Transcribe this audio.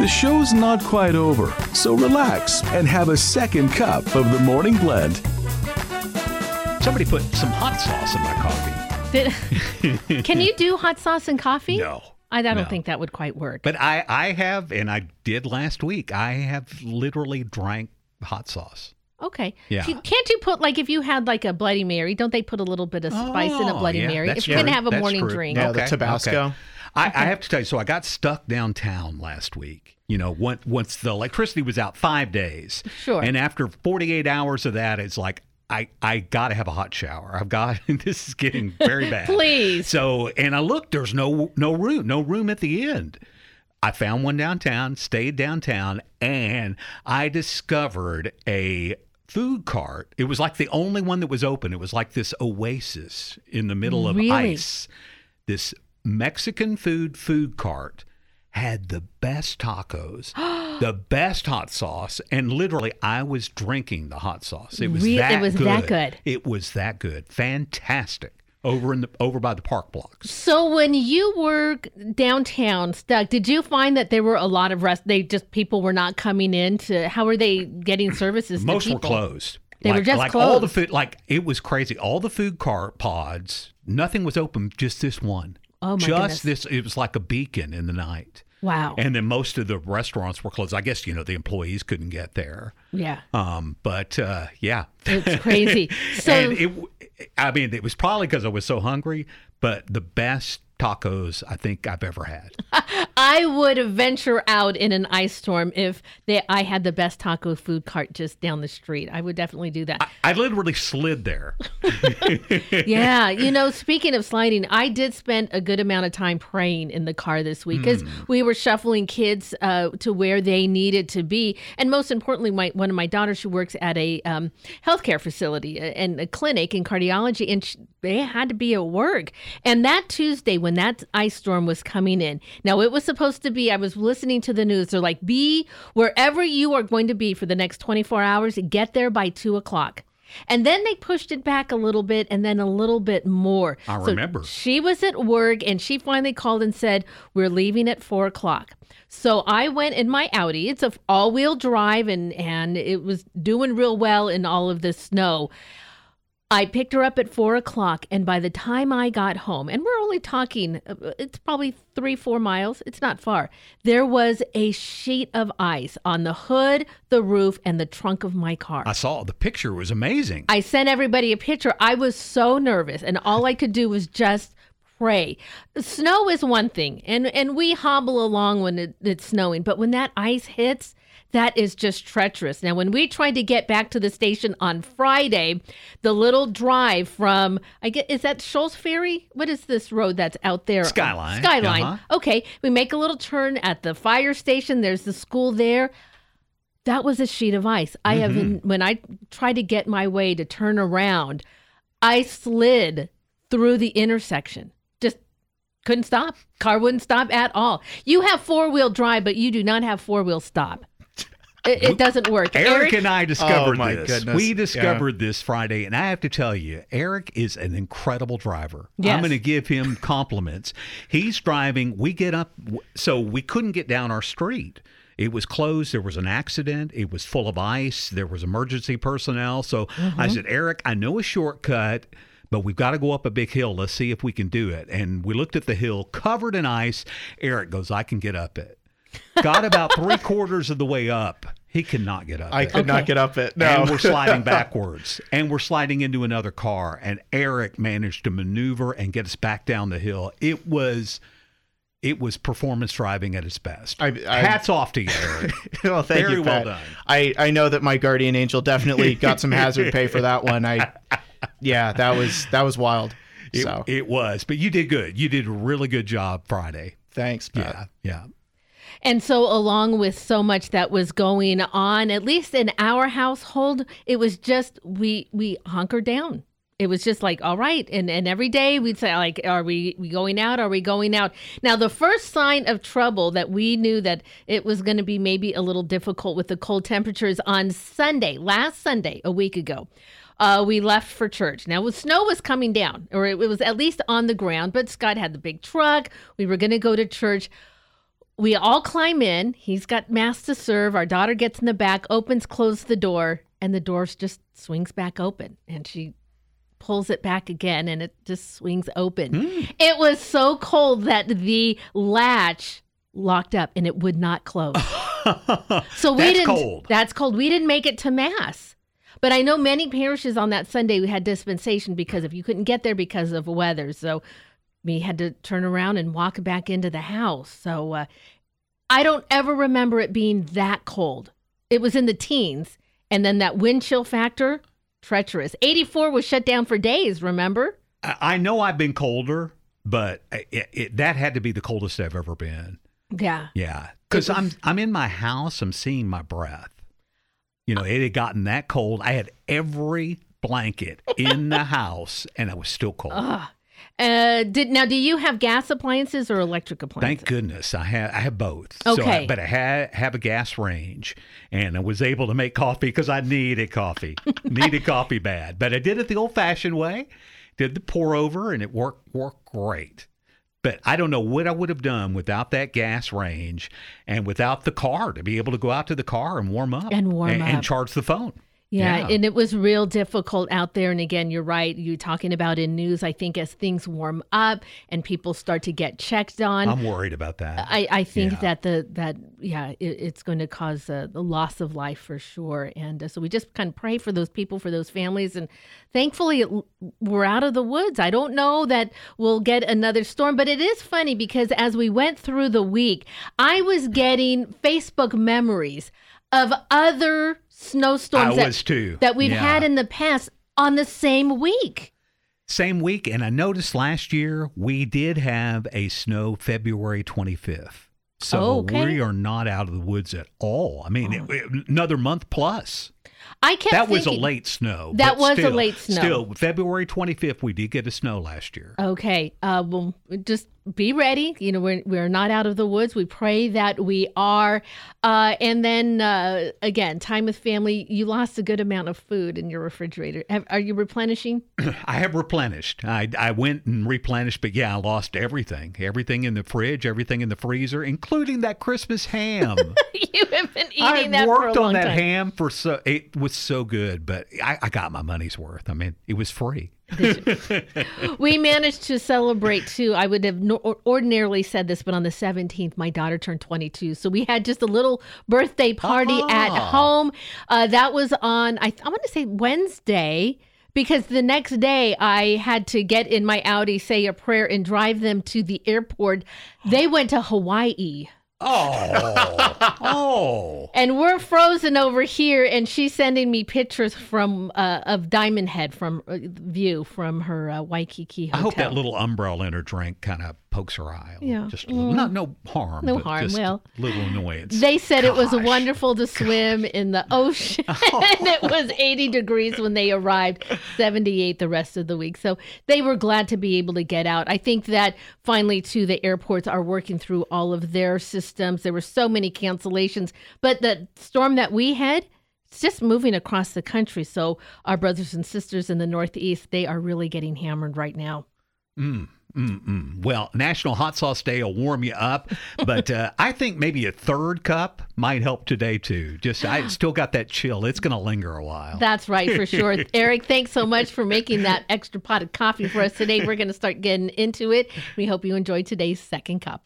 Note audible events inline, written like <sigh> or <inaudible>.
The show's not quite over, so relax and have a second cup of the morning blend. Somebody put some hot sauce in my coffee. Did, <laughs> can you do hot sauce and coffee? No. I, I don't No. think that would quite work. But I, I have, and I did last week, I have literally drank hot sauce. Okay. Yeah. See, Can't you put like if you had like a Bloody Mary? Don't they put a little bit of spice in a Oh, Bloody yeah, Mary? that's If you're gonna have a That's morning true. drink. Yeah, the Tabasco. I, I have to tell you, so I got stuck downtown last week. You know, once, once the electricity was out five days. Sure. And after 48 hours of that, it's like, I, I got to have a hot shower. I've got, <laughs> this is getting very bad. Please. So, and I looked, there's no, no room, no room at the end. I found one downtown, stayed downtown, and I discovered a food cart. It was like the only one that was open. It was like this oasis in the middle of Really? ice. This Mexican food food cart had the best tacos, <gasps> the best hot sauce, and literally I was drinking the hot sauce. It was Re- it that was good. that good. It was that good. Fantastic. Over in the over by the park blocks. So when you were downtown stuck, did you find that there were a lot of rest? They just people were not coming in to. How were they getting services? to Most were closed. They were just like all the food like it was crazy. All the food cart pods, nothing was open, just this one. Oh, my just goodness. this it was like a beacon in the night. Wow. And then most of the restaurants were closed. I guess, you know, the employees couldn't get there. yeah. Um, but uh, yeah. It's <laughs> crazy. So and it, I mean, it was probably because I was so hungry, but the best tacos I think I've ever had. <laughs> I would venture out in an ice storm if they, I had the best taco food cart just down the street. I would definitely do that. I literally slid there. <laughs> yeah, you know, speaking of sliding, I did spend a good amount of time praying in the car this week because we were shuffling kids uh, to where they needed to be, and most importantly, my one of my daughters, she works at a um, healthcare facility and a clinic in cardiology, and sh they had to be at work. And that Tuesday, when that ice storm was coming in, now it was supposed to be. I was listening to the news. They're like, "Be wherever you are going to be for the next 24 hours. Get there by two o'clock." And then they pushed it back a little bit and then a little bit more. I So remember. She was at work and she finally called and said, We're leaving at four o'clock. So I went in my Audi. It's a all wheel drive and, and it was doing real well in all of the snow. I picked her up at four o'clock, and by the time I got home, and we're only talking, uh, it's probably three, four miles, it's not far, there was a sheet of ice on the hood, the roof, and the trunk of my car. I saw the picture was amazing. I sent everybody a picture. I was so nervous, and all I could do was just pray. Snow is one thing, and and we hobble along when it, it's snowing, but when that ice hits. That is just treacherous. Now, when we tried to get back to the station on Friday, the little drive from I get is that Scholls Ferry? What is this road that's out there? Skyline. Skyline. Uh-huh. Okay, we make a little turn at the fire station. There's the school there. That was a sheet of ice. I have been, when I tried to get my way to turn around, I slid through the intersection. Just couldn't stop. Car wouldn't stop at all. You have four wheel drive, but you do not have four wheel stop. It, it doesn't work. Erik, and I discovered Oh, my this. goodness. We Yeah. discovered this Friday, and I have to tell you, Erik is an incredible driver. Yes. I'm going to give him <laughs> compliments. He's driving. We get up, so we couldn't get down our street. It was closed. There was an accident. It was full of ice. There was emergency personnel. So Mm-hmm. I said, Erik, I know a shortcut. But we've got to go up a big hill. Let's see if we can do it. And we looked at the hill covered in ice. Erik goes, I can get up it. Got about three quarters of the way up. He cannot get up I it could not get up it. No. and we're sliding <laughs> backwards and we're sliding into another car and erik managed to maneuver and get us back down the hill it was it was performance driving at its best I- I- hats off to you erik <laughs> well, thank Very you, well Pat. done. I, I know that my guardian angel definitely got some hazard pay for that one. I, <laughs> yeah, that was that was wild. it, So it was but you did good you did a really good job friday thanks, Pat. yeah yeah And so, along with so much that was going on, at least in our household, it was just we we hunkered down. It was just like, all right, and and every day we'd say, like, are we we going out? Are we going out? Now, the first sign of trouble that we knew that it was going to be maybe a little difficult with the cold temperatures on Sunday, last Sunday, a week ago. Uh, we left for church. Now, snow was coming down, or it, it was at least on the ground, but Scott had the big truck. We were going to go to church we all climb in. He's got mass to serve. Our daughter gets in the back, opens, closes the door, and the door just swings back open. And she pulls it back again, and it just swings open. Mm. It was so cold that the latch locked up and it would not close. <laughs> So we That's didn't. cold. That's cold. We didn't make it to mass. But I know many parishes on that Sunday we had dispensation because if you couldn't get there because of weather, so we had to turn around and walk back into the house. So uh, I don't ever remember it being that cold. It was in the teens, and then that wind chill factor, treacherous. Eighty four was shut down for days. Remember? I I know I've been colder, but it, it, that had to be the coldest I've ever been. Yeah. Yeah, because was- I'm I'm in my house. I'm seeing my breath. You know, it had gotten that cold. I had every blanket in the <laughs> house, and I was still cold. Ugh. Uh, did now? Do you have gas appliances or electric appliances? Thank goodness I have I have both. So Okay. I, but I had have a gas range, and I was able to make coffee because I needed coffee, <laughs> needed coffee bad. But I did it the old-fashioned way, did the pour over, and it worked worked great. But I don't know what I would have done without that gas range and without the car to be able to go out to the car and warm up And warm and, up. and charge the phone. Yeah, Yeah. and it was real difficult out there. And again, you're right. You talking about in news. I think as things warm up and people start to get checked on, I'm worried about that. I, I think Yeah. that the that yeah, it, it's going to cause uh, the loss of life for sure. And uh, so we just kind of pray for those people, for those families, and thankfully it, we're out of the woods. I don't know that we'll get another storm, but it is funny because as we went through the week, I was getting Facebook memories of other snowstorms I that, too. that we've Yeah. had in the past on the same week. Same week, and I noticed last year we did have a snow February 25th. So Oh, okay. Oh. we are not out of the woods at all. I mean, oh. it- it- another month plus. I kept That was a late snow. That was a late snow. Still, February 25th, we did get a snow last year. Okay. Uh, well, just be ready. You know, we're, we're not out of the woods. We pray that we are. Uh, and then uh, again, time with family. You lost a good amount of food in your refrigerator. Have, are you replenishing? <clears throat> I have replenished. I, I went and replenished, but yeah, I lost everything. Everything in the fridge, everything in the freezer, including that Christmas ham. <laughs> <laughs> you have been eating I that for a worked on that time. ham for so it was so good, but I, I got my money's worth. I mean, it was free. <laughs> we managed to celebrate too. I would have no, ordinarily said this, but on the 17th, my daughter turned 22. So we had just a little birthday party at Ah. home. Uh, that was on, I, I want to say Wednesday. Because the next day I had to get in my Audi, say a prayer, and drive them to the airport. They went to Hawaii. Oh, <laughs> oh. And we're frozen over here, and she's sending me pictures from uh, of Diamond Head from uh, view from her uh, Waikiki I hope that little umbrella in her drink kind of pokes her eye. Yeah. just little, not no harm. No but harm, Just well, little annoyance. They said it was wonderful to swim in the ocean. and <laughs> <laughs> it was 80 degrees when they arrived, 78 the rest of the week. So they were glad to be able to get out. I think that finally, too, the airports are working through all of their systems. There were so many cancellations, but the storm that we had. It's just moving across the country. So, our brothers and sisters in the Northeast, they are really getting hammered right now. Mm, mm, mm. Well, National Hot Sauce Day will warm you up, but uh, I think maybe a third cup might help today too. Just I <gasps> still got that chill. It's going to linger a while. That's right, for sure. <laughs> Erik, thanks so much for making that extra pot of coffee for us today. We're going to start getting into it. We hope you enjoyed today's second cup.